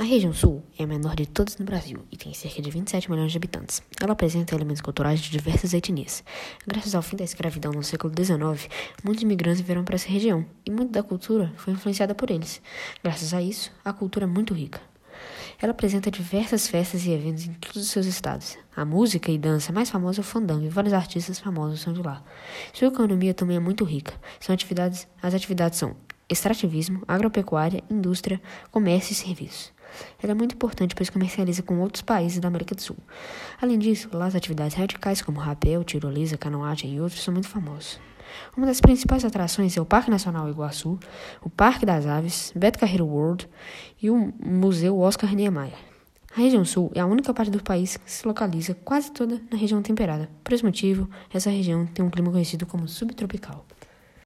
A região sul é a menor de todas no Brasil e tem cerca de 27 milhões de habitantes. Ela apresenta elementos culturais de diversas etnias. Graças ao fim da escravidão no século XIX, muitos imigrantes vieram para essa região e muita da cultura foi influenciada por eles. Graças a isso, a cultura é muito rica. Ela apresenta diversas festas e eventos em todos os seus estados. A música e dança mais famosa é o fandango e vários artistas famosos são de lá. Sua economia também é muito rica. São atividades, as atividades são extrativismo, agropecuária, indústria, comércio e serviços. Ela é muito importante pois comercializa com outros países da América do Sul. Além disso, lá as atividades radicais como rapel, tirolesa, canoagem e outros são muito famosos. Uma das principais atrações é o Parque Nacional Iguaçu, o Parque das Aves, Beto Carreiro World e o Museu Oscar Niemeyer. A região sul é a única parte do país que se localiza quase toda na região temperada. Por esse motivo, essa região tem um clima conhecido como subtropical.